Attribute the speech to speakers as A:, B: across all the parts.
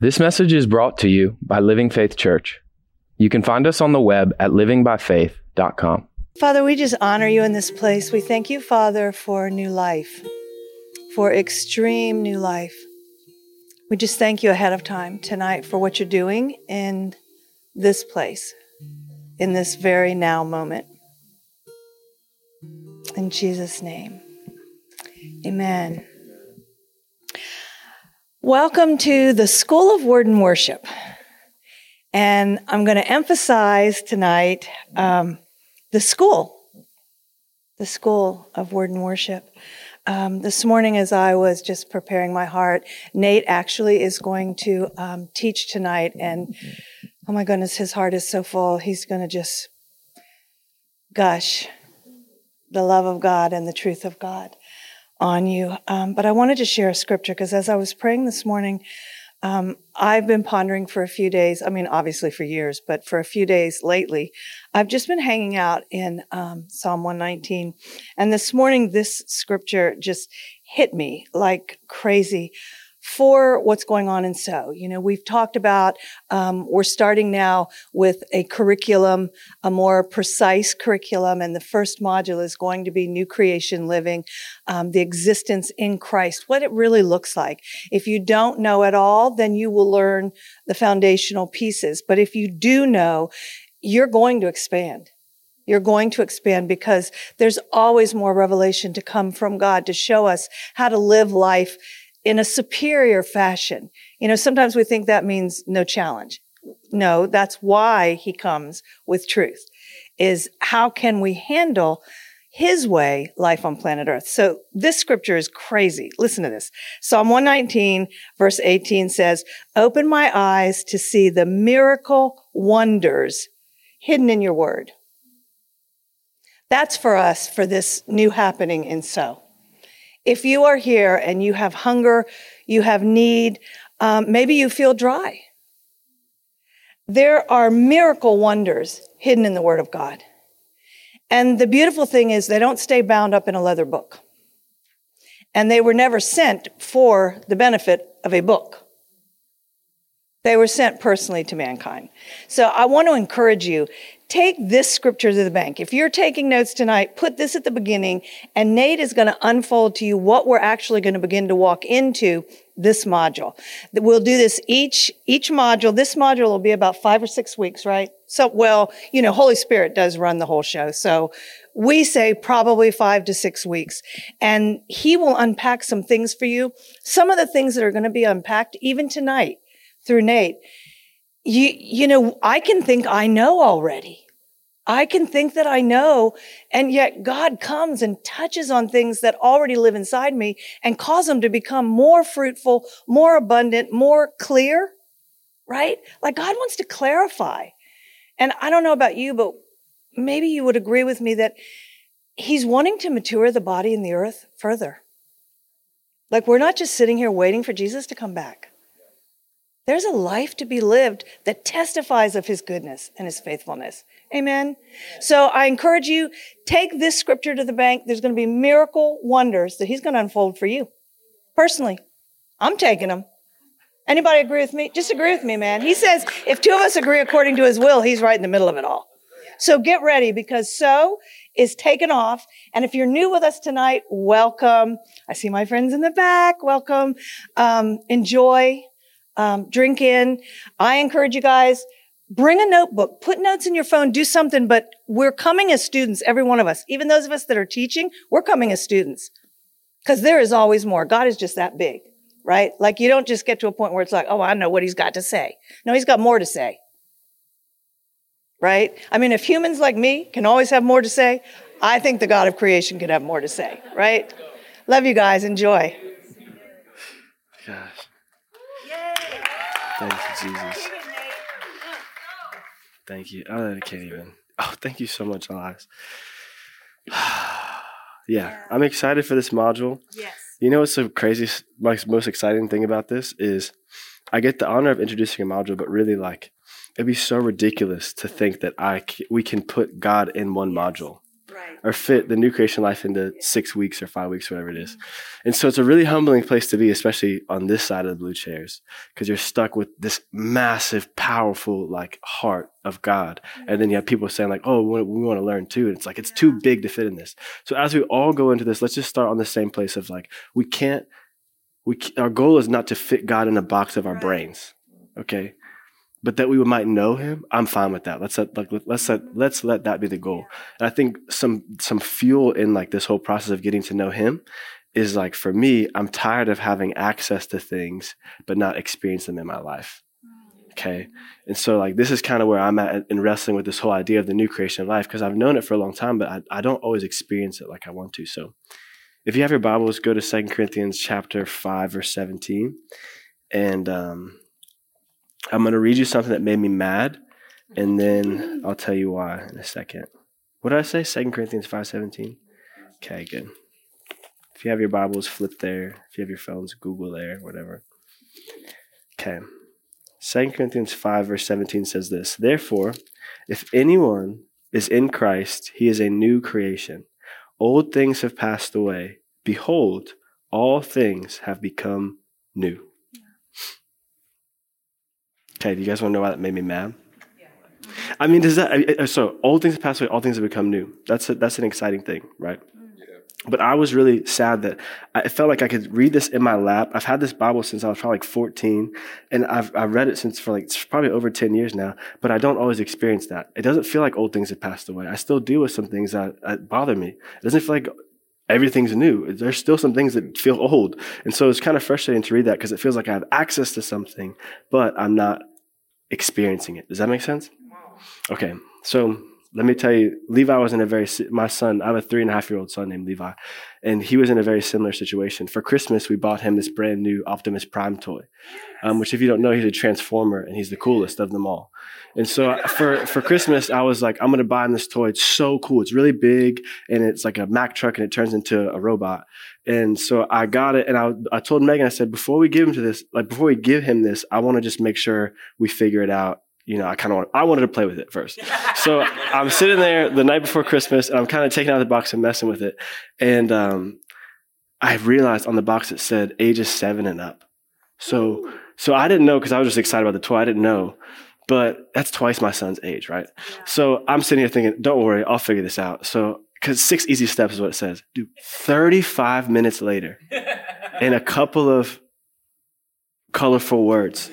A: This message is brought to you by Living Faith Church. You can find us on the web at livingbyfaith.com.
B: Father, we just honor you in this place. We thank you, Father, for new life, for extreme new life. We just thank you ahead of time tonight for what you're doing in this place, in this very now moment. In Jesus' name, amen. Welcome to the School of Word and Worship. And I'm going to emphasize tonight um, the school, the School of Word and Worship. Um, this morning, as I was just preparing my heart, Nate actually is going to um, teach tonight. And oh my goodness, his heart is so full. He's going to just gush the love of God and the truth of God on you. Um, but I wanted to share a scripture because as I was praying this morning, um, I've been pondering for a few days. I mean, obviously for years, but for a few days lately, I've just been hanging out in um, Psalm 119. And this morning, this scripture just hit me like crazy for what's going on in SO. You know, we've talked about, um, we're starting now with a curriculum, a more precise curriculum, and the first module is going to be new creation living, um, the existence in Christ, what it really looks like. If you don't know at all, then you will learn the foundational pieces. But if you do know, you're going to expand. You're going to expand because there's always more revelation to come from God to show us how to live life in a superior fashion. You know, sometimes we think that means no challenge. No, that's why he comes with truth is how can we handle his way life on planet earth. So this scripture is crazy. Listen to this. Psalm 119 verse 18 says, open my eyes to see the miracle wonders hidden in your word. That's for us for this new happening in so. If you are here and you have hunger, you have need, um, maybe you feel dry. There are miracle wonders hidden in the Word of God. And the beautiful thing is they don't stay bound up in a leather book. And they were never sent for the benefit of a book. They were sent personally to mankind. So I want to encourage you take this scripture to the bank. If you're taking notes tonight, put this at the beginning, and Nate is going to unfold to you what we're actually going to begin to walk into this module. We'll do this each, each module. This module will be about five or six weeks, right? So, well, you know, Holy Spirit does run the whole show. So we say probably five to six weeks and he will unpack some things for you. Some of the things that are going to be unpacked even tonight through Nate you, you know, I can think I know already. I can think that I know, and yet God comes and touches on things that already live inside me and cause them to become more fruitful, more abundant, more clear, right? Like God wants to clarify. And I don't know about you, but maybe you would agree with me that He's wanting to mature the body and the earth further. Like we're not just sitting here waiting for Jesus to come back. There's a life to be lived that testifies of his goodness and his faithfulness. Amen. So I encourage you, take this scripture to the bank. There's going to be miracle wonders that he's going to unfold for you. Personally, I'm taking them. Anybody agree with me? Just agree with me, man. He says if two of us agree according to his will, he's right in the middle of it all. So get ready because so is taken off. And if you're new with us tonight, welcome. I see my friends in the back. Welcome. Um, enjoy um, drink in. I encourage you guys, bring a notebook, put notes in your phone, do something, but we're coming as students, every one of us. Even those of us that are teaching, we're coming as students. Cause there is always more. God is just that big, right? Like you don't just get to a point where it's like, oh, I know what he's got to say. No, he's got more to say. Right? I mean, if humans like me can always have more to say, I think the God of creation could have more to say, right? Love you guys. Enjoy.
C: Gosh. Thank you, Jesus. Thank you. I can't even. Oh, thank you so much, Elias. yeah, yeah, I'm excited for this module.
B: Yes.
C: You know what's the craziest, like, most exciting thing about this is I get the honor of introducing a module, but really, like, it'd be so ridiculous to think that I c- we can put God in one module.
B: Right.
C: or fit the new creation life into six weeks or five weeks, whatever it is. Mm-hmm. And so it's a really humbling place to be, especially on this side of the blue chairs, because you're stuck with this massive, powerful, like heart of God. And then you have people saying like, oh, we want to learn too. And it's like, it's too big to fit in this. So as we all go into this, let's just start on the same place of like, we can't, we, our goal is not to fit God in a box of our brains. Okay but that we might know him i'm fine with that. Let's let, like let's let, let's let that be the goal. And i think some some fuel in like this whole process of getting to know him is like for me i'm tired of having access to things but not experience them in my life. Okay? And so like this is kind of where i'm at in wrestling with this whole idea of the new creation life because i've known it for a long time but I, I don't always experience it like i want to. So if you have your bibles go to Second corinthians chapter 5 verse 17 and um, I'm going to read you something that made me mad, and then I'll tell you why in a second. What did I say? Second Corinthians 5.17? Okay, good. If you have your Bibles, flip there. If you have your phones, Google there, whatever. Okay. Second Corinthians 5, verse 17 says this Therefore, if anyone is in Christ, he is a new creation. Old things have passed away. Behold, all things have become new. Okay, do you guys want to know why that made me mad? I mean, does that so old things pass away, all things have become new. That's a, that's an exciting thing, right? But I was really sad that I felt like I could read this in my lap. I've had this Bible since I was probably like 14, and I've I've read it since for like probably over 10 years now. But I don't always experience that. It doesn't feel like old things have passed away. I still deal with some things that, that bother me. It doesn't feel like everything's new. There's still some things that feel old. And so it's kind of frustrating to read that because it feels like I have access to something, but I'm not experiencing it. Does that make sense? Okay. So let me tell you, Levi was in a very, my son, I have a three and a half year old son named Levi, and he was in a very similar situation. For Christmas, we bought him this brand new Optimus Prime toy, um, which if you don't know, he's a transformer and he's the coolest of them all. And so uh, for, for Christmas, I was like, I'm going to buy him this toy. It's so cool. It's really big and it's like a Mack truck and it turns into a robot. And so I got it and I, I told Megan, I said, before we give him to this, like before we give him this, I want to just make sure we figure it out you know, I kind of I wanted to play with it first. So I'm sitting there the night before Christmas and I'm kind of taking out the box and messing with it. And, um, I realized on the box it said ages seven and up. So, so I didn't know because I was just excited about the toy. I didn't know, but that's twice my son's age, right? So I'm sitting here thinking, don't worry, I'll figure this out. So, because six easy steps is what it says. Dude, 35 minutes later, in a couple of colorful words,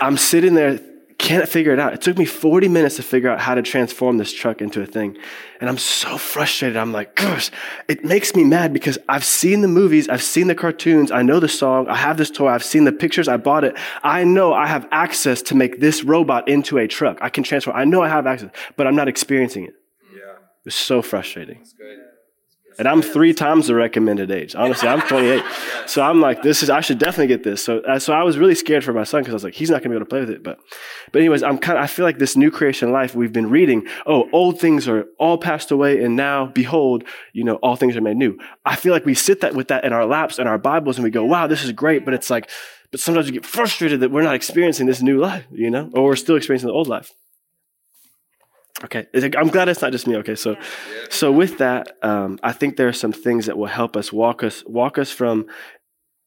C: I'm sitting there, can't figure it out. It took me 40 minutes to figure out how to transform this truck into a thing. And I'm so frustrated. I'm like, gosh, it makes me mad because I've seen the movies, I've seen the cartoons, I know the song, I have this toy, I've seen the pictures, I bought it. I know I have access to make this robot into a truck. I can transform. I know I have access, but I'm not experiencing it. Yeah. It's so frustrating. That's good. And I'm three times the recommended age. Honestly, I'm 28. So I'm like, this is, I should definitely get this. So, uh, so I was really scared for my son because I was like, he's not going to be able to play with it. But, but anyways, I'm kind of, I feel like this new creation life we've been reading, oh, old things are all passed away. And now behold, you know, all things are made new. I feel like we sit that with that in our laps and our Bibles and we go, wow, this is great. But it's like, but sometimes we get frustrated that we're not experiencing this new life, you know, or we're still experiencing the old life. Okay, I'm glad it's not just me. Okay, so, so with that, um, I think there are some things that will help us walk us walk us from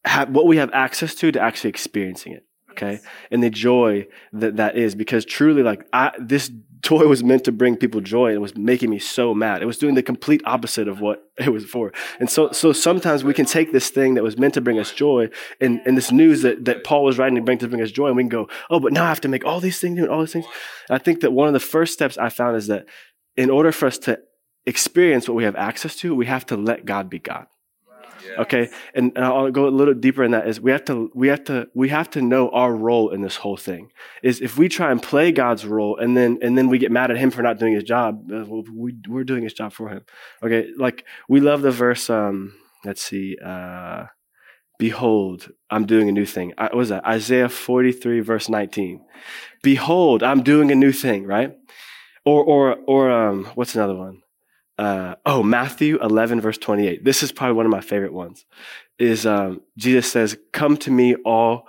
C: ha- what we have access to to actually experiencing it. Okay, and the joy that that is because truly, like I, this toy was meant to bring people joy and it was making me so mad. It was doing the complete opposite of what it was for. And so, so sometimes we can take this thing that was meant to bring us joy and, and this news that, that Paul was writing to bring to bring us joy. And we can go, oh, but now I have to make all these things and all these things. And I think that one of the first steps I found is that in order for us to experience what we have access to, we have to let God be God. Okay, and, and I'll go a little deeper in that. Is we have to we have to we have to know our role in this whole thing. Is if we try and play God's role and then and then we get mad at Him for not doing His job, uh, we we're doing His job for Him. Okay, like we love the verse. Um, let's see. Uh, Behold, I'm doing a new thing. What was that? Isaiah 43 verse 19. Behold, I'm doing a new thing. Right? Or or or um, what's another one? Uh, oh, Matthew 11, verse 28. This is probably one of my favorite ones. Is um, Jesus says, Come to me, all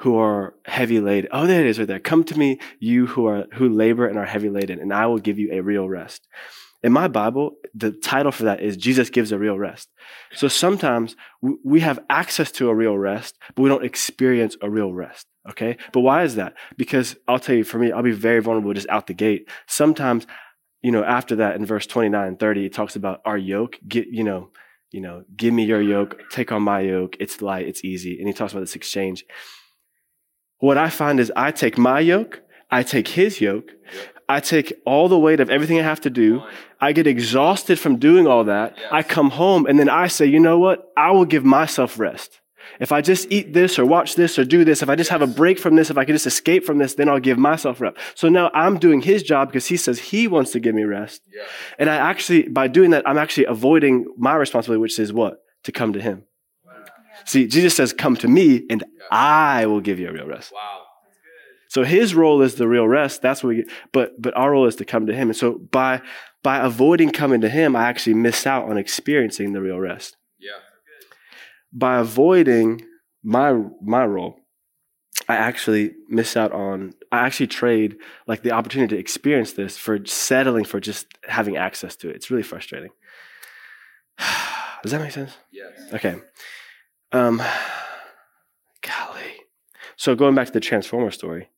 C: who are heavy laden. Oh, there it is right there. Come to me, you who are who labor and are heavy laden, and I will give you a real rest. In my Bible, the title for that is Jesus gives a real rest. So sometimes we have access to a real rest, but we don't experience a real rest. Okay. But why is that? Because I'll tell you, for me, I'll be very vulnerable just out the gate. Sometimes, you know, after that in verse 29 and 30, it talks about our yoke. Get, you know, you know, give me your yoke, take on my yoke. It's light, it's easy. And he talks about this exchange. What I find is I take my yoke, I take his yoke, I take all the weight of everything I have to do. I get exhausted from doing all that. I come home and then I say, you know what? I will give myself rest. If I just eat this or watch this or do this, if I just have a break from this, if I can just escape from this, then I'll give myself rest. So now I'm doing his job because he says he wants to give me rest. Yeah. And I actually, by doing that, I'm actually avoiding my responsibility, which is what? To come to him. Wow. See, Jesus says, come to me and yeah. I will give you a real rest. Wow. So his role is the real rest. That's what we get. But, but our role is to come to him. And so by, by avoiding coming to him, I actually miss out on experiencing the real rest by avoiding my my role, I actually miss out on I actually trade like the opportunity to experience this for settling for just having access to it. It's really frustrating. Does that make sense?
D: Yes.
C: Okay. Um golly. So going back to the transformer story.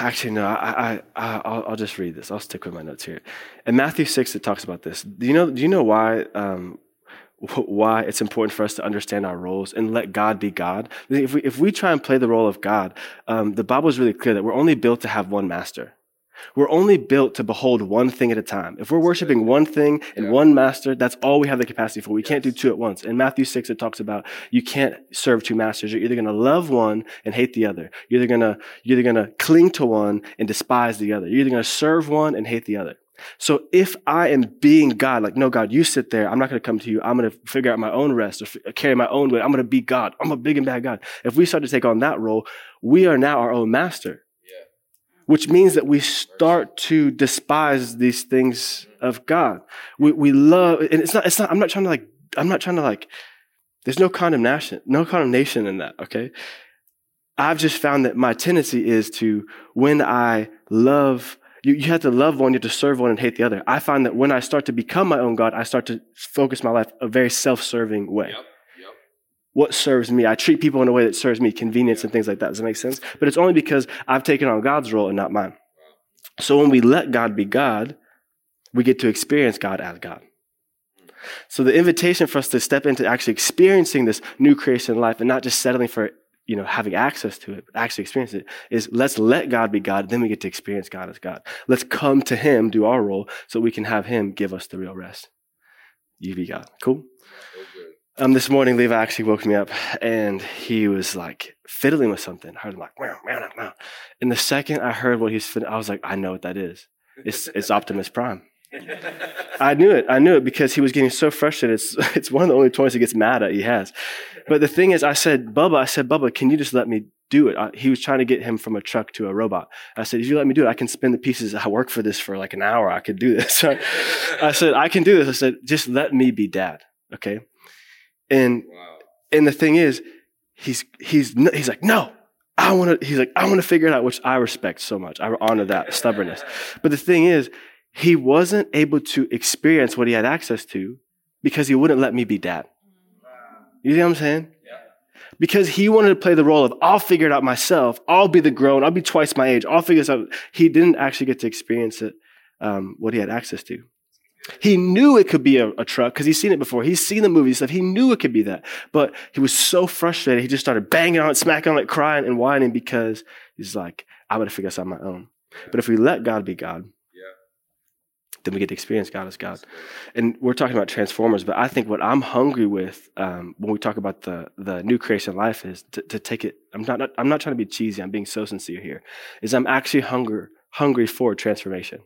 C: Actually, no. I, I, I, will just read this. I'll stick with my notes here. In Matthew six, it talks about this. Do you know? Do you know why? Um, why it's important for us to understand our roles and let God be God. If we if we try and play the role of God, um, the Bible is really clear that we're only built to have one master. We're only built to behold one thing at a time. If we're worshiping one thing and yeah. one master, that's all we have the capacity for. We yes. can't do two at once. In Matthew 6, it talks about you can't serve two masters. You're either going to love one and hate the other. You're either going to, you're either going to cling to one and despise the other. You're either going to serve one and hate the other. So if I am being God, like, no, God, you sit there. I'm not going to come to you. I'm going to figure out my own rest or f- carry my own weight. I'm going to be God. I'm a big and bad God. If we start to take on that role, we are now our own master which means that we start to despise these things of God. We, we love, and it's not, it's not, I'm not trying to like, I'm not trying to like, there's no condemnation, no condemnation in that, okay? I've just found that my tendency is to, when I love, you, you have to love one, you have to serve one and hate the other. I find that when I start to become my own God, I start to focus my life a very self-serving way. Yep what serves me. I treat people in a way that serves me, convenience and things like that. Does that make sense? But it's only because I've taken on God's role and not mine. So when we let God be God, we get to experience God as God. So the invitation for us to step into actually experiencing this new creation life and not just settling for you know having access to it, but actually experience it is let's let God be God, then we get to experience God as God. Let's come to Him, do our role, so we can have Him give us the real rest. You be God. Cool? Um, this morning, Levi actually woke me up and he was like fiddling with something. I heard him like, meow, meow, meow. And the second I heard what he's fiddling, I was like, I know what that is. It's, it's Optimus Prime. I knew it. I knew it because he was getting so frustrated. It's, it's one of the only toys he gets mad at he has. But the thing is, I said, Bubba, I said, Bubba, can you just let me do it? I, he was trying to get him from a truck to a robot. I said, if you let me do it, I can spin the pieces. I work for this for like an hour. I could do this. I said, I can do this. I said, just let me be dad. Okay. And wow. and the thing is, he's he's he's like, no, I want to. He's like, I want to figure it out, which I respect so much. I honor that stubbornness. But the thing is, he wasn't able to experience what he had access to because he wouldn't let me be dad. You see what I'm saying? Yeah. Because he wanted to play the role of, I'll figure it out myself. I'll be the grown. I'll be twice my age. I'll figure this out. He didn't actually get to experience it, um, what he had access to. He knew it could be a, a truck because he's seen it before. He's seen the movie stuff. He knew it could be that. But he was so frustrated. He just started banging on it, smacking on it, crying and whining because he's like, I'm going to figure this out on my own. But if we let God be God, then we get to experience God as God. And we're talking about transformers, but I think what I'm hungry with um, when we talk about the the new creation life is to, to take it. I'm not, not, I'm not trying to be cheesy. I'm being so sincere here. Is I'm actually hunger hungry for transformation.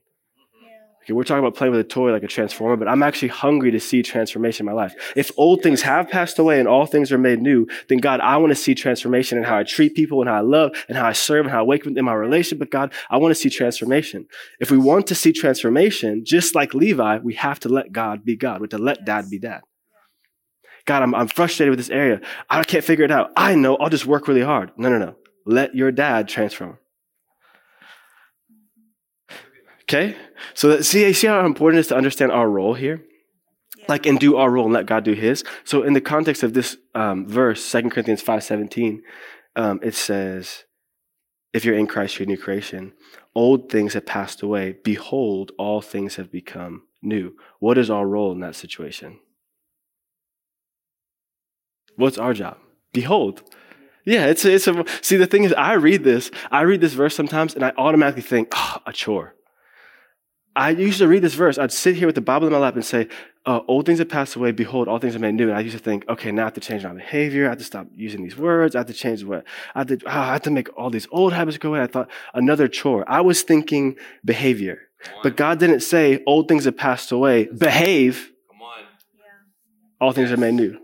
C: Okay, we're talking about playing with a toy like a transformer, but I'm actually hungry to see transformation in my life. If old things have passed away and all things are made new, then God, I want to see transformation in how I treat people and how I love and how I serve and how I wake up in my relationship with God. I want to see transformation. If we want to see transformation, just like Levi, we have to let God be God. We have to let dad be dad. God, I'm, I'm frustrated with this area. I can't figure it out. I know. I'll just work really hard. No, no, no. Let your dad transform. Okay? So that, see, see how important it is to understand our role here? Like, and do our role and let God do his. So in the context of this um, verse, 2 Corinthians 5.17, um, it says, if you're in Christ, you're a new creation. Old things have passed away. Behold, all things have become new. What is our role in that situation? What's our job? Behold. Yeah, it's a, it's a, see, the thing is, I read this, I read this verse sometimes and I automatically think, oh, a chore. I used to read this verse. I'd sit here with the Bible in my lap and say, uh, old things have passed away. Behold, all things are made new. And I used to think, okay, now I have to change my behavior. I have to stop using these words. I have to change what I have to, oh, I have to make all these old habits go away. I thought another chore. I was thinking behavior, but God didn't say old things have passed away. Behave. Come on. All things are made new.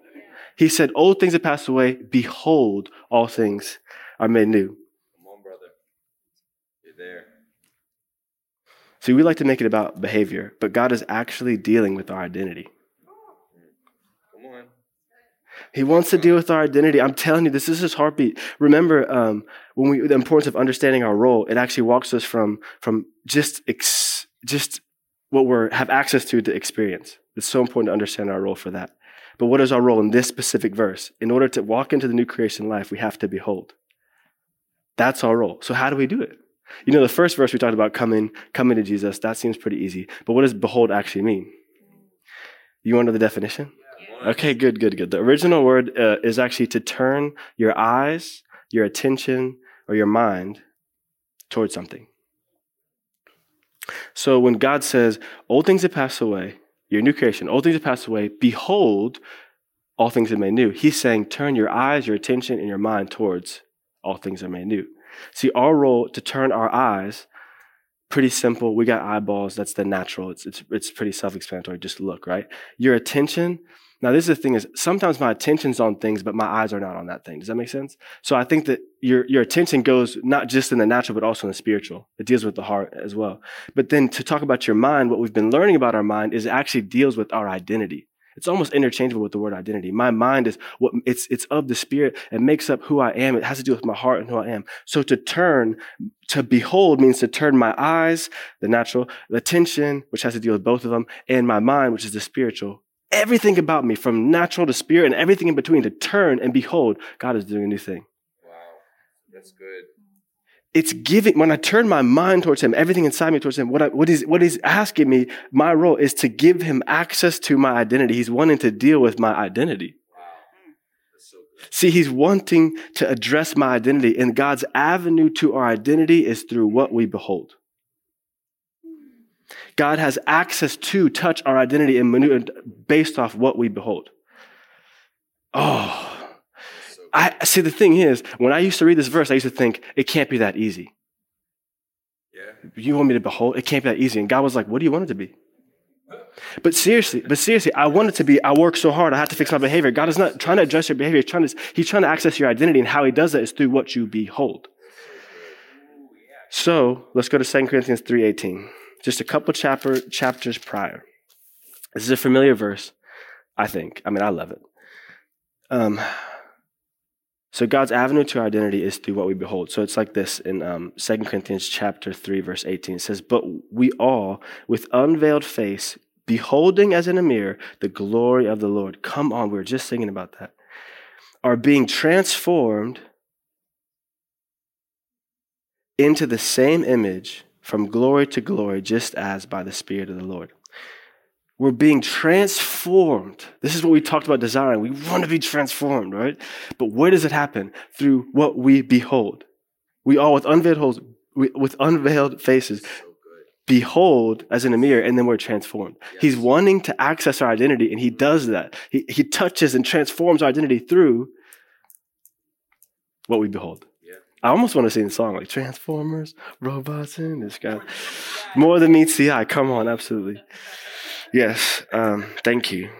C: He said, old things have passed away. Behold, all things are made new.
D: Come on, brother. You're there.
C: See, we like to make it about behavior, but God is actually dealing with our identity.
D: Come on.
C: He wants to deal with our identity. I'm telling you, this is his heartbeat. Remember, um, when we the importance of understanding our role, it actually walks us from from just ex, just what we have access to to experience. It's so important to understand our role for that. But what is our role in this specific verse? In order to walk into the new creation life, we have to behold. That's our role. So how do we do it? You know, the first verse we talked about coming, coming to Jesus, that seems pretty easy. But what does behold actually mean? You want to know the definition? Okay, good, good, good. The original word uh, is actually to turn your eyes, your attention, or your mind towards something. So when God says, old things have passed away, your new creation, old things have passed away, behold, all things are made new. He's saying, turn your eyes, your attention, and your mind towards all things are made new. See, our role to turn our eyes, pretty simple. We got eyeballs. That's the natural. It's, it's, it's pretty self-explanatory. Just look, right? Your attention. Now, this is the thing is sometimes my attention's on things, but my eyes are not on that thing. Does that make sense? So I think that your, your attention goes not just in the natural, but also in the spiritual. It deals with the heart as well. But then to talk about your mind, what we've been learning about our mind is it actually deals with our identity. It's almost interchangeable with the word identity. My mind is what it's, it's of the spirit. It makes up who I am. It has to do with my heart and who I am. So to turn, to behold means to turn my eyes, the natural, the attention, which has to deal with both of them, and my mind, which is the spiritual. Everything about me from natural to spirit and everything in between to turn and behold, God is doing a new thing.
D: Wow. That's good
C: it's giving when i turn my mind towards him everything inside me towards him what, I, what, he's asking me my role is to give him access to my identity. He's wanting to deal with my identity. See he's wanting to address my identity and god's avenue to our identity is through what we behold. God has access to touch our identity and based off what we behold. Oh I see the thing is, when I used to read this verse, I used to think it can't be that easy.
D: Yeah.
C: You want me to behold? It can't be that easy. And God was like, What do you want it to be? But seriously, but seriously, I want it to be, I work so hard, I have to fix my behavior. God is not trying to address your behavior. He's trying to, he's trying to access your identity, and how he does that is through what you behold. So let's go to 2 Corinthians 3.18. Just a couple chapter, chapters prior. This is a familiar verse, I think. I mean, I love it. Um, so God's avenue to our identity is through what we behold. So it's like this in um, 2 Corinthians chapter 3, verse 18. It says, But we all, with unveiled face, beholding as in a mirror the glory of the Lord. Come on, we were just singing about that. Are being transformed into the same image from glory to glory, just as by the Spirit of the Lord. We're being transformed. This is what we talked about desiring. We want to be transformed, right? But where does it happen? Through what we behold. We all, with unveiled, holes, with unveiled faces, behold as in a mirror, and then we're transformed. Yes. He's wanting to access our identity, and he does that. He, he touches and transforms our identity through what we behold.
D: Yeah.
C: I almost want to sing the song like Transformers, robots in this guy. More than meets the eye. Come on, absolutely. Yes, um, thank you.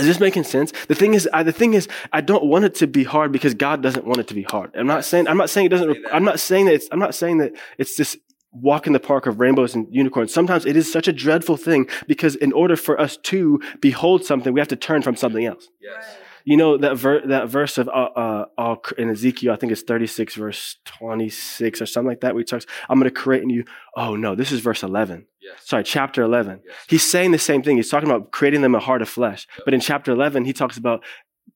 C: Is this making sense? The thing is, I, the thing is, I don't want it to be hard because God doesn't want it to be hard. I'm not saying, I'm not saying it doesn't, I'm not saying that it's, I'm not saying that it's this walk in the park of rainbows and unicorns. Sometimes it is such a dreadful thing because in order for us to behold something, we have to turn from something else.
D: Yes.
C: You know that ver- that verse of uh, uh, in Ezekiel, I think it's 36, verse 26 or something like that, We he talks, I'm going to create in you. Oh no, this is verse 11.
D: Yes.
C: Sorry, chapter 11.
D: Yes.
C: He's saying the same thing. He's talking about creating them a heart of flesh. But in chapter 11, he talks about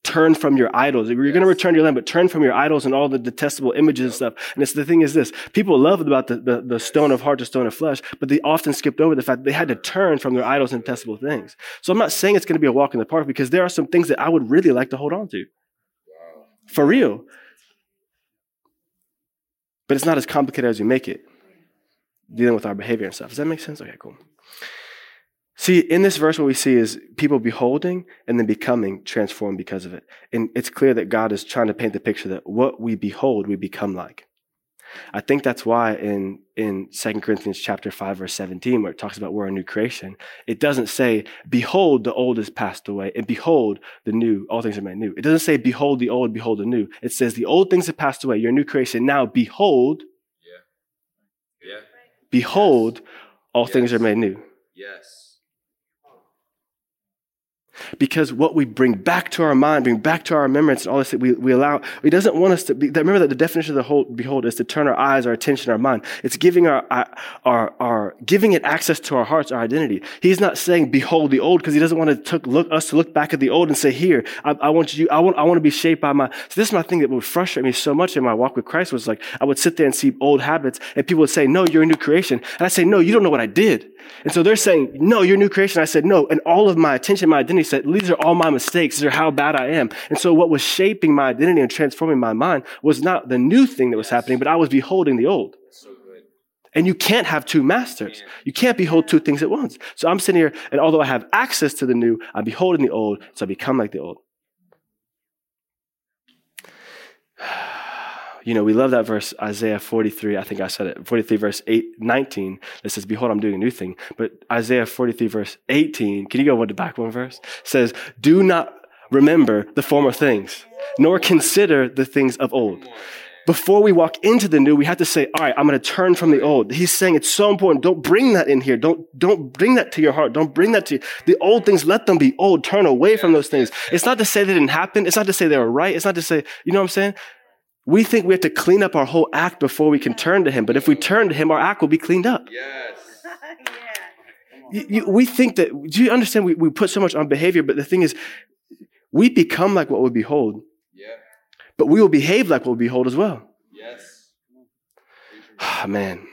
C: turn from your idols. You're going to return to your land, but turn from your idols and all the detestable images and stuff. And it's the thing is this people love about the, the, the stone of heart to stone of flesh, but they often skipped over the fact that they had to turn from their idols and detestable things. So I'm not saying it's going to be a walk in the park because there are some things that I would really like to hold on to.
D: Wow.
C: For real. But it's not as complicated as you make it, dealing with our behavior and stuff. Does that make sense? Okay, cool. See, in this verse, what we see is people beholding and then becoming transformed because of it. And it's clear that God is trying to paint the picture that what we behold, we become like. I think that's why in, in 2 Corinthians chapter 5, verse 17, where it talks about we're a new creation, it doesn't say, behold, the old is passed away, and behold, the new, all things are made new. It doesn't say, behold the old, behold the new. It says, the old things have passed away, you're a new creation. Now, behold,
D: Yeah.
C: behold, all things are made new.
D: Yes.
C: Because what we bring back to our mind, bring back to our remembrance, and all this, that we, we allow, he doesn't want us to be, remember that the definition of the whole, behold is to turn our eyes, our attention, our mind. It's giving our, our, our, giving it access to our hearts, our identity. He's not saying, behold the old, because he doesn't want to took, look, us to look back at the old and say, here, I, I want you, I want, I want to be shaped by my, so this is my thing that would frustrate me so much in my walk with Christ was like, I would sit there and see old habits and people would say, no, you're a new creation. And I say, no, you don't know what I did. And so they're saying, no, you're a new creation. I said, no. And all of my attention, my identity said, these are all my mistakes. These are how bad I am. And so what was shaping my identity and transforming my mind was not the new thing that was happening, but I was beholding the old. And you can't have two masters. You can't behold two things at once. So I'm sitting here, and although I have access to the new, I'm beholding the old, so I become like the old. You know, we love that verse, Isaiah 43, I think I said it, 43 verse 8, 19, that says, Behold, I'm doing a new thing. But Isaiah 43 verse 18, can you go one to back one verse? Says, Do not remember the former things, nor consider the things of old. Before we walk into the new, we have to say, all right, I'm going to turn from the old. He's saying it's so important. Don't bring that in here. Don't, don't bring that to your heart. Don't bring that to the old things. Let them be old. Turn away from those things. It's not to say they didn't happen. It's not to say they were right. It's not to say, you know what I'm saying? We think we have to clean up our whole act before we can turn to him. But if we turn to him, our act will be cleaned up.
D: Yes.
C: You- you- we think that, do you understand? We, we put so much on behavior, but the thing is, we become like what we behold,
D: Yeah.
C: but we will behave like what we behold as well.
D: Yes.
C: Ah, man.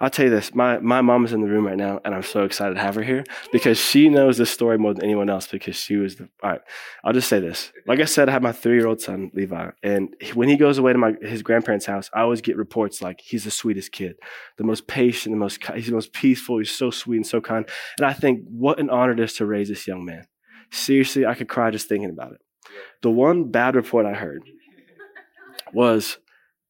C: I'll tell you this. My, my mom is in the room right now, and I'm so excited to have her here because she knows this story more than anyone else because she was the. All right. I'll just say this. Like I said, I have my three year old son, Levi, and when he goes away to my, his grandparents' house, I always get reports like he's the sweetest kid, the most patient, the most, he's the most peaceful, he's so sweet and so kind. And I think, what an honor it is to raise this young man. Seriously, I could cry just thinking about it. The one bad report I heard was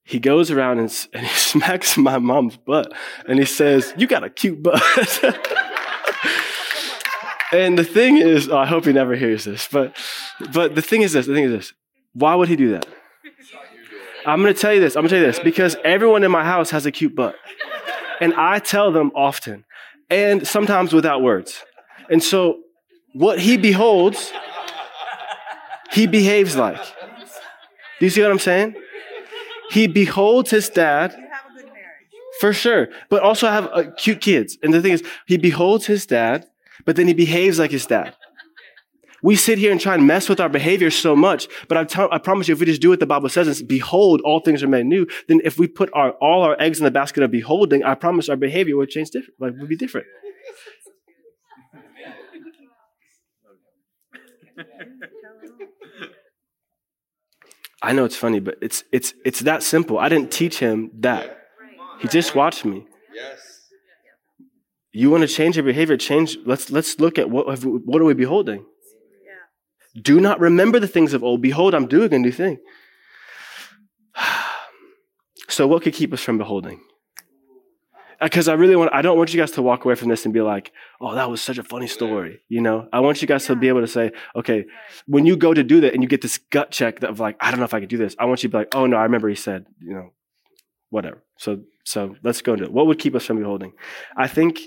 C: he goes around and, and he smacks my mom's butt and he says, You got a cute butt. and the thing is, oh, I hope he never hears this, but but the thing is this, the thing is this. Why would he do that? I'm gonna tell you this, I'm gonna tell you this, because everyone in my house has a cute butt. And I tell them often, and sometimes without words. And so what he beholds, he behaves like. Do you see what I'm saying? He beholds his dad. For sure. But also I have uh, cute kids. And the thing is, he beholds his dad, but then he behaves like his dad. We sit here and try and mess with our behavior so much, but I, tell, I promise you, if we just do what the Bible says, it's behold, all things are made new, then if we put our, all our eggs in the basket of beholding, I promise our behavior would change different, like would be different. I know it's funny, but it's it's it's that simple. I didn't teach him that. He just watched me.
D: Yes.
C: You want to change your behavior? Change. Let's let's look at what have, we- what are we beholding. Do not remember the things of old. Behold, I'm doing a new thing. So, what could keep us from beholding? Because I really want, I don't want you guys to walk away from this and be like, oh, that was such a funny story. You know, I want you guys to be able to say, okay, when you go to do that and you get this gut check of like, I don't know if I could do this. I want you to be like, oh no, I remember he said, you know, whatever. So, so let's go into it. What would keep us from beholding? I think,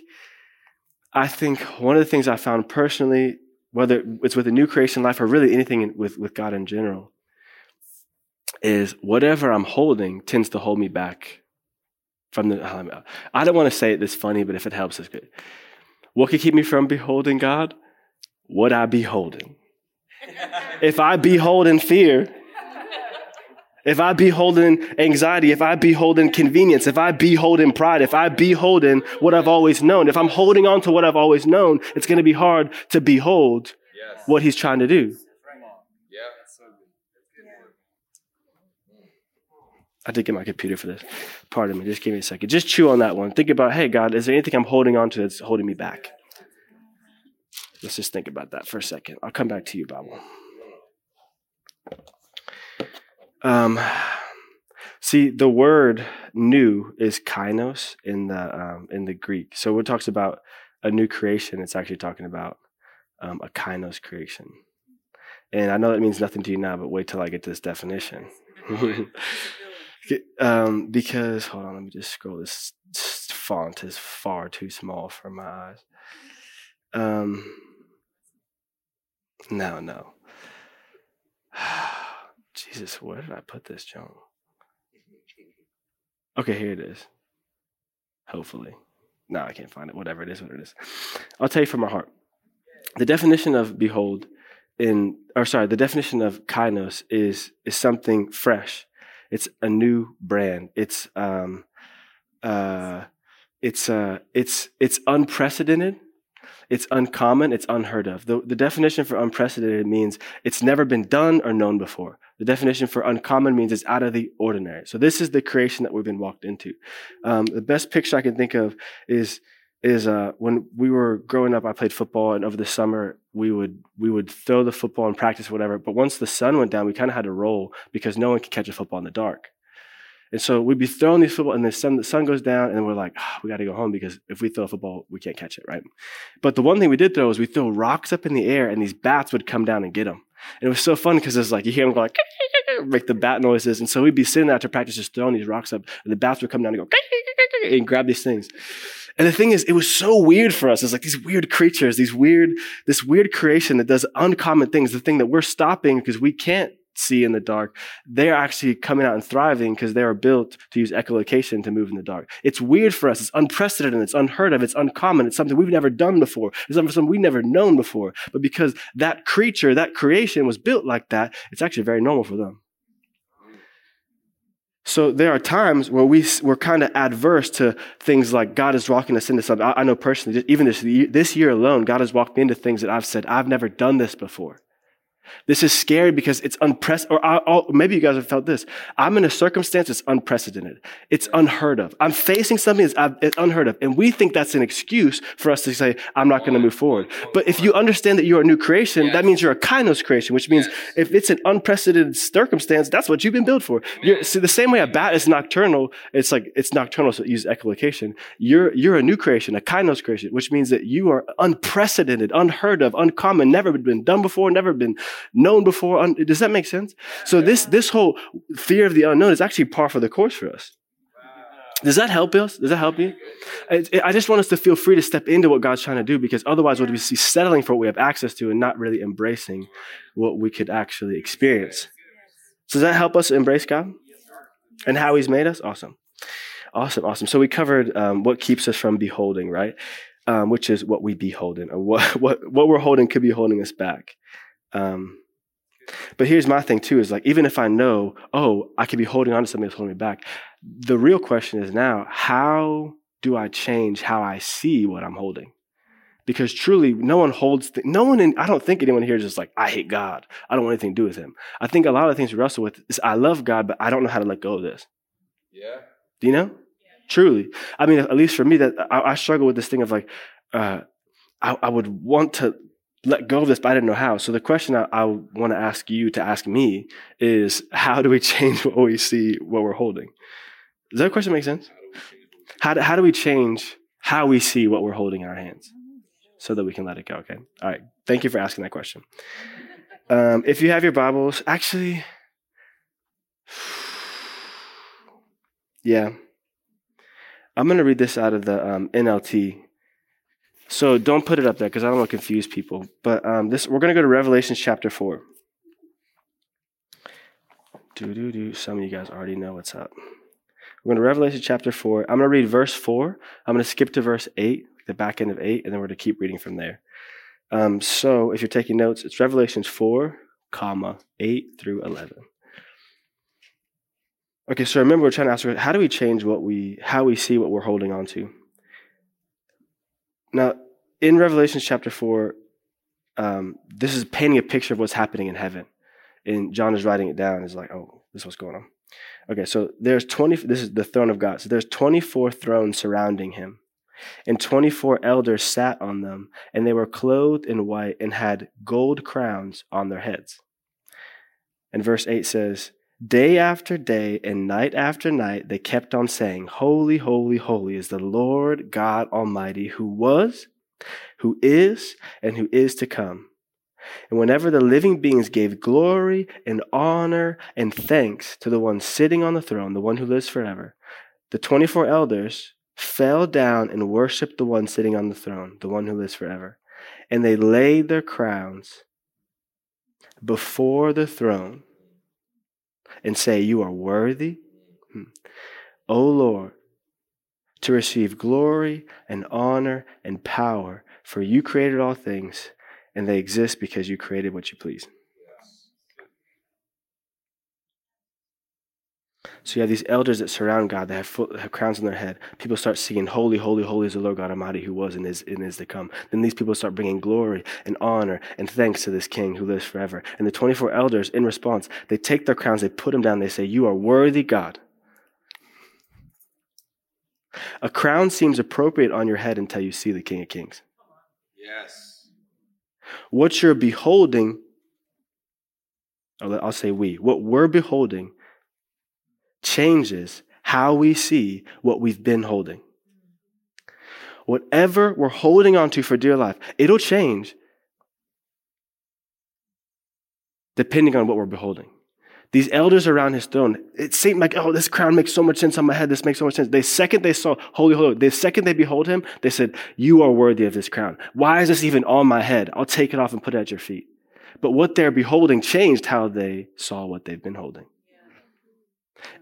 C: I think one of the things I found personally whether it's with a new creation life or really anything with, with God in general, is whatever I'm holding tends to hold me back from the. Um, I don't want to say it this funny, but if it helps, it's good. What could keep me from beholding God? What I beholding. If I behold in fear, if I behold in anxiety, if I behold in convenience, if I behold in pride, if I behold in what I've always known, if I'm holding on to what I've always known, it's going to be hard to behold
D: Yes.
C: what he's trying to do. I did get my computer for this. Pardon me. Just give me a second. Just chew on that one. Think about, hey, God, is there anything I'm holding on to that's holding me back? Let's just think about that for a second. I'll come back to you, Bible. Um, see, the word "new" is kainos in the um, in the Greek. So when it talks about a new creation, it's actually talking about um, a kainos creation. And I know that means nothing to you now, but wait till I get this definition. um, because hold on, let me just scroll. This font is far too small for my eyes. Um, no, no. Jesus, where did I put this, John? Okay, here it is. Hopefully. No, I can't find it. Whatever it is, what it is. I'll tell you from my heart. The definition of behold in or sorry, the definition of kainos is is something fresh. It's a new brand. It's um uh it's uh it's it's unprecedented. It's uncommon, it's unheard of. The, the definition for unprecedented means it's never been done or known before. The definition for uncommon means it's out of the ordinary. So this is the creation that we've been walked into. Um, the best picture I can think of is is uh, when we were growing up. I played football, and over the summer we would we would throw the football and practice whatever. But once the sun went down, we kind of had to roll because no one could catch a football in the dark. And so we'd be throwing these football, and the sun the sun goes down, and we're like, "Ah, we got to go home because if we throw a football, we can't catch it, right? But the one thing we did throw is we throw rocks up in the air, and these bats would come down and get them. And it was so fun because it's like you hear them go like make the bat noises, and so we'd be sitting there after practice just throwing these rocks up, and the bats would come down and go and grab these things. And the thing is, it was so weird for us. It's like these weird creatures, these weird, this weird creation that does uncommon things. The thing that we're stopping because we can't see in the dark, they're actually coming out and thriving because they are built to use echolocation to move in the dark. It's weird for us. It's unprecedented. It's unheard of. It's uncommon. It's something we've never done before. It's something we've never known before. But because that creature, that creation was built like that, it's actually very normal for them. So there are times where we, we're kind of adverse to things like God is walking us into something. I, I know personally, even this, this year alone, God has walked me into things that I've said, I've never done this before. This is scary because it's unprecedented, or I'll- maybe you guys have felt this. I'm in a circumstance that's unprecedented. It's unheard of. I'm facing something that's uh, unheard of. And we think that's an excuse for us to say, I'm not going to move forward. But if you understand that you're a new creation, that means you're a kainos creation, which means if it's an unprecedented circumstance, that's what you've been built for. You're, see, the same way a bat is nocturnal, it's like, it's nocturnal, so it uses echolocation. You're, you're a new creation, a kainos creation, which means that you are unprecedented, unheard of, uncommon, never been done before, never been known before. Un- Does that make sense? So this, this whole fear of the unknown is actually par for the course for us. Does that help us? Does that help you? I I just want us to feel free to step into what God's trying to do because otherwise we'll be settling for what we have access to and not really embracing what we could actually experience. So does that help us embrace God and how He's made us? Awesome. Awesome, awesome. So we covered um, what keeps us from beholding, right? Um, which is what we behold in, or what, what, what we're holding could be holding us back. Um, but here's my thing too: is like even if I know, oh, I could be holding on to something that's holding me back. The real question is now, how do I change how I see what I'm holding? Because truly, no one holds. Th- no one. In, I don't think anyone here is just like, I hate God. I don't want anything to do with Him. I think a lot of the things we wrestle with is, I love God, but I don't know how to let go of this.
D: Yeah.
C: Do you know? Truly. I mean, at least for me, that I, I struggle with this thing of like, uh, I, I would want to let go of this, but I didn't know how. So the question I, I want to ask you to ask me is, how do we change what we see, what we're holding? Does that question make sense? How do, how do we change how we see what we're holding in our hands so that we can let it go? Okay. All right. Thank you for asking that question. Um, if you have your Bibles, actually, yeah. I'm going to read this out of the um, NLT. So don't put it up there because I don't want to confuse people. But um, this we're going to go to Revelation chapter four. Do do do. Some of you guys already know what's up. We're going to Revelation chapter four. I'm going to read verse four. I'm going to skip to verse eight, the back end of eight, and then we're going to keep reading from there. Um, so if you're taking notes, it's Revelations four, comma eight through eleven. Okay, so remember we're trying to ask how do we change what we how we see what we're holding on to? Now, in Revelation chapter 4, um, this is painting a picture of what's happening in heaven. And John is writing it down. He's like, oh, this is what's going on. Okay, so there's 20, this is the throne of God. So there's 24 thrones surrounding him. And 24 elders sat on them, and they were clothed in white and had gold crowns on their heads. And verse 8 says, Day after day and night after night, they kept on saying, Holy, holy, holy is the Lord God Almighty, who was, who is, and who is to come. And whenever the living beings gave glory and honor and thanks to the one sitting on the throne, the one who lives forever, the 24 elders fell down and worshiped the one sitting on the throne, the one who lives forever. And they laid their crowns before the throne and say, You are worthy, hmm. O Lord, to receive glory and honor and power, for you created all things, and they exist because you created what you please. So you have these elders that surround God that have, full, have crowns on their head. People start singing, Holy, holy, holy is the Lord God Almighty who was and is and is to come. Then these people start bringing glory and honor and thanks to this King who lives forever. And the 24 elders, in response, they take their crowns, they put them down, they say, You are worthy, God. A crown seems appropriate on your head until you see the King of Kings.
D: Yes.
C: What you're beholding, I'll say we, what we're beholding changes how we see what we've been holding. Whatever we're holding on to for dear life, it'll change depending on what we're beholding. These elders around his throne, it seemed like, oh, this crown makes so much sense on my head. This makes so much sense. The second they saw, holy, holy, the second they behold him, they said, you are worthy of this crown. Why is this even on my head? I'll take it off and put it at your feet. But what they're beholding changed how they saw what they've been holding.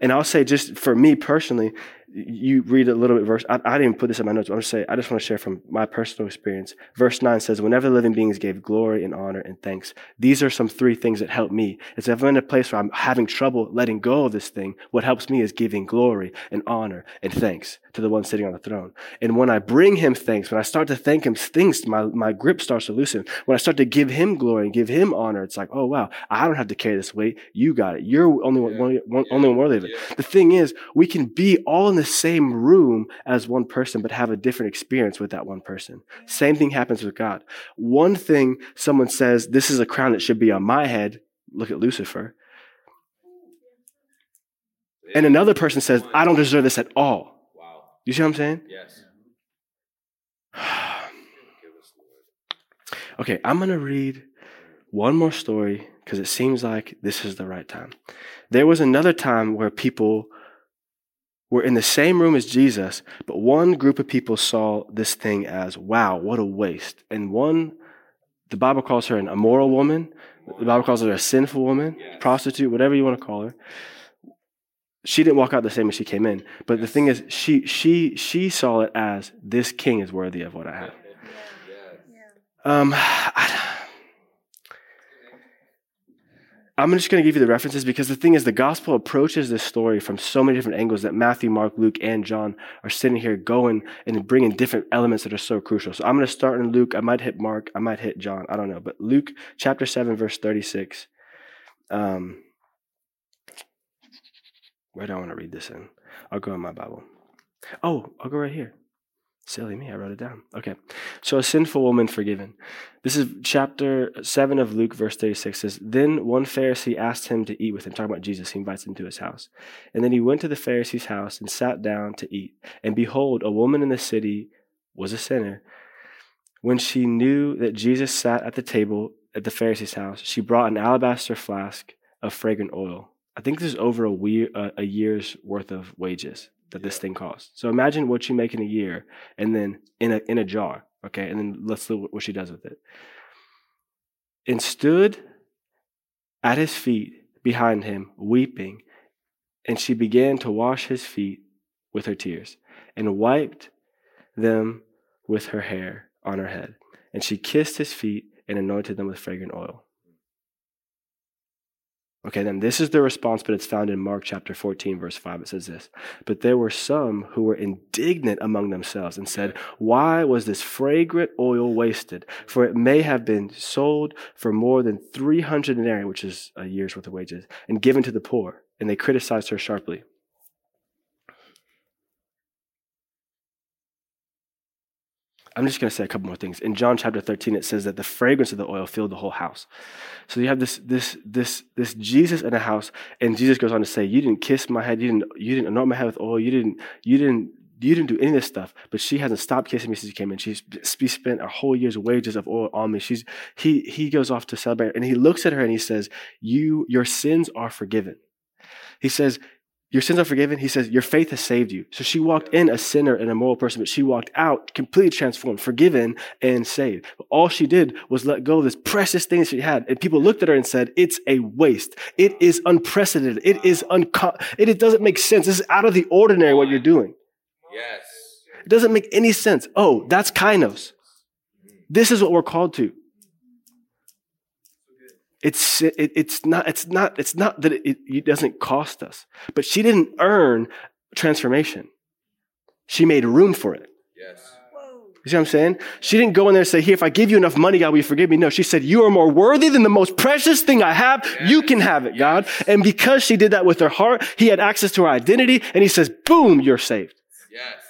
C: And I'll say, just for me personally, you read a little bit verse. I, I, didn't put this in my notes. But I'm just say I just want to share from my personal experience. Verse nine says, "Whenever the living beings gave glory and honor and thanks." These are some three things that help me. It's if I'm in a place where I'm having trouble letting go of this thing. What helps me is giving glory and honor and thanks to the one sitting on the throne. And when I bring him thanks, when I start to thank him, things my my grip starts to loosen. When I start to give him glory and give him honor, it's like, oh wow, I don't have to carry this weight. You got it. You're only one, one, one only one worthy of it. The thing is, we can be all in the same room as one person, but have a different experience with that one person. Same thing happens with God. One thing someone says, this is a crown that should be on my head. Look at Lucifer. And another person says, I don't deserve this at all.
D: Wow.
C: You see what I'm saying?
D: Yes.
C: Okay, I'm going to read one more story because it seems like this is the right time. There was another time where people were in the same room as Jesus, but one group of people saw this thing as, wow, what a waste. And one, the Bible calls her an immoral woman. The Bible calls her a sinful woman,
D: Yes.
C: prostitute, whatever you want to call her. She didn't walk out the same as she came in. But the thing is, she, she, she saw it as, this king is worthy of what I have.
D: Yes.
C: Um, I, I'm just going to give you the references because the thing is, the gospel approaches this story from so many different angles that Matthew, Mark, Luke, and John are sitting here going and bringing different elements that are so crucial. So I'm going to start in Luke. I might hit Mark. I might hit John. I don't know. But Luke chapter 7, verse 36. Um, where do I want to read this in? I'll go in my Bible. Oh, I'll go right here. Silly me, I wrote it down. Okay. So a sinful woman forgiven. This is chapter 7 of Luke, verse 36 says, Then one Pharisee asked him to eat with him, talking about Jesus. He invites him to his house. And then he went to the Pharisee's house and sat down to eat. And behold, a woman in the city was a sinner. When she knew that Jesus sat at the table at the Pharisee's house, she brought an alabaster flask of fragrant oil. I think this is over a, we- a year's worth of wages that this thing costs. So imagine what you make in a year and then in a, in a jar. Okay, and then let's look what she does with it. And stood at his feet behind him, weeping, and she began to wash his feet with her tears, and wiped them with her hair on her head. And she kissed his feet and anointed them with fragrant oil. Okay, then this is the response, but it's found in Mark chapter 14, verse 5. It says this But there were some who were indignant among themselves and said, Why was this fragrant oil wasted? For it may have been sold for more than 300 denarii, which is a year's worth of wages, and given to the poor. And they criticized her sharply. I'm just going to say a couple more things. In John chapter 13, it says that the fragrance of the oil filled the whole house. So you have this, this, this, this Jesus in a house, and Jesus goes on to say, "You didn't kiss my head. You didn't, you didn't anoint my head with oil. You didn't, you didn't, you didn't do any of this stuff." But she hasn't stopped kissing me since she came in. She's she spent a whole year's wages of oil on me. She's he he goes off to celebrate, and he looks at her and he says, "You, your sins are forgiven." He says, your sins are forgiven. He says, Your faith has saved you. So she walked in a sinner and a moral person, but she walked out completely transformed, forgiven, and saved. But all she did was let go of this precious thing that she had. And people looked at her and said, It's a waste. It is unprecedented. It is unco- it, it doesn't make sense. This is out of the ordinary what you're doing.
D: Yes.
C: It doesn't make any sense. Oh, that's kainos. This is what we're called to. It's it, it's not it's not it's not that it, it doesn't cost us, but she didn't earn transformation. She made room for it.
D: Yes.
C: You see what I'm saying? She didn't go in there and say, Here, if I give you enough money, God, will you forgive me? No, she said, You are more worthy than the most precious thing I have. You can have it, God. And because she did that with her heart, he had access to her identity, and he says, Boom, you're saved.
D: Yes.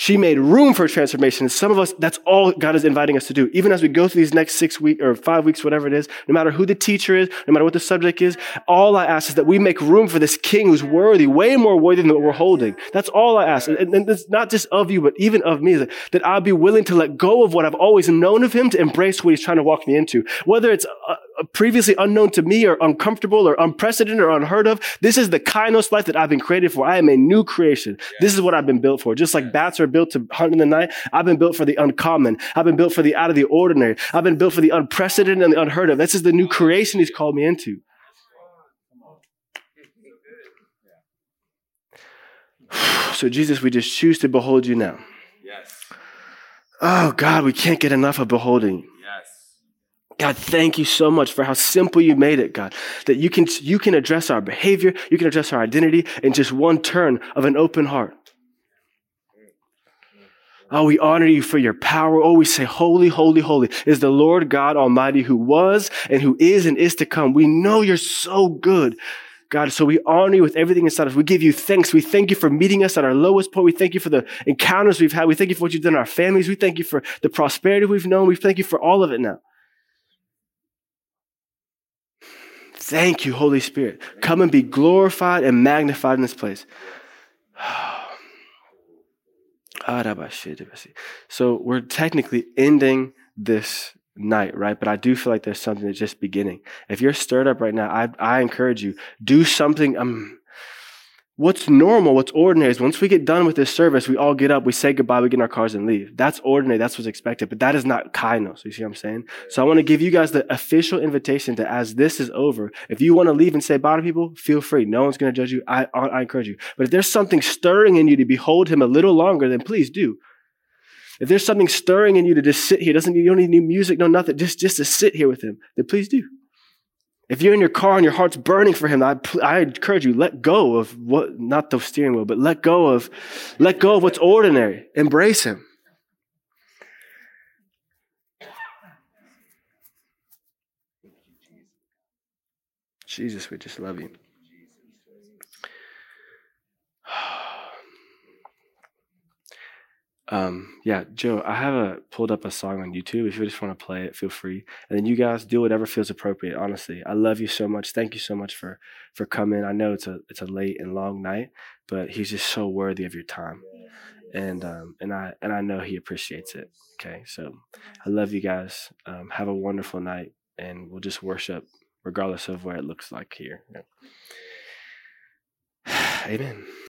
C: She made room for transformation. And some of us, that's all God is inviting us to do. Even as we go through these next six weeks or five weeks, whatever it is, no matter who the teacher is, no matter what the subject is, all I ask is that we make room for this king who's worthy, way more worthy than what we're holding. That's all I ask. And, and it's not just of you, but even of me, that, that I'll be willing to let go of what I've always known of him to embrace what he's trying to walk me into. Whether it's uh, previously unknown to me or uncomfortable or unprecedented or unheard of, this is the kainos life that I've been created for. I am a new creation. This is what I've been built for. Just like bats are built to hunt in the night, I've been built for the uncommon. I've been built for the out of the ordinary. I've been built for the unprecedented and the unheard of. This is the new creation he's called me into. So, Jesus, we just choose to behold you now.
D: Yes.
C: Oh, God, we can't get enough of beholding you. God, thank you so much for how simple you made it, God. That you can, you can address our behavior, you can address our identity in just one turn of an open heart. Oh, we honor you for your power. Oh, we say, Holy, holy, holy is the Lord God Almighty who was and who is and is to come. We know you're so good. God, so we honor you with everything inside us. We give you thanks. We thank you for meeting us at our lowest point. We thank you for the encounters we've had. We thank you for what you've done in our families. We thank you for the prosperity we've known. We thank you for all of it now. Thank you, Holy Spirit. Come and be glorified and magnified in this place. So we're technically ending this night, right? But I do feel like there's something that's just beginning. If you're stirred up right now, I, I encourage you, do something. Um, what's normal, what's ordinary is once we get done with this service, we all get up, we say goodbye, we get in our cars and leave. That's ordinary. That's what's expected. But that is not kainos. You see what I'm saying? So I want to give you guys the official invitation to, as this is over, if you want to leave and say bye to people, feel free. No one's going to judge you. I, I encourage you. But if there's something stirring in you to behold him a little longer, then please do. If there's something stirring in you to just sit here, doesn't you don't need new music, no nothing, just just to sit here with him, then please do. If you're in your car and your heart's burning for him, I, I encourage you, let go of what, not the steering wheel, but let go of, let go of what's ordinary. Embrace him. Jesus, we just love you. Um, yeah, Joe, I have a pulled up a song on YouTube. If you just want to play it, feel free. And then you guys do whatever feels appropriate. Honestly, I love you so much. Thank you so much for for coming. I know it's a it's a late and long night, but he's just so worthy of your time, and um and I and I know he appreciates it. Okay, so I love you guys. Um, have a wonderful night, and we'll just worship regardless of where it looks like here. Amen.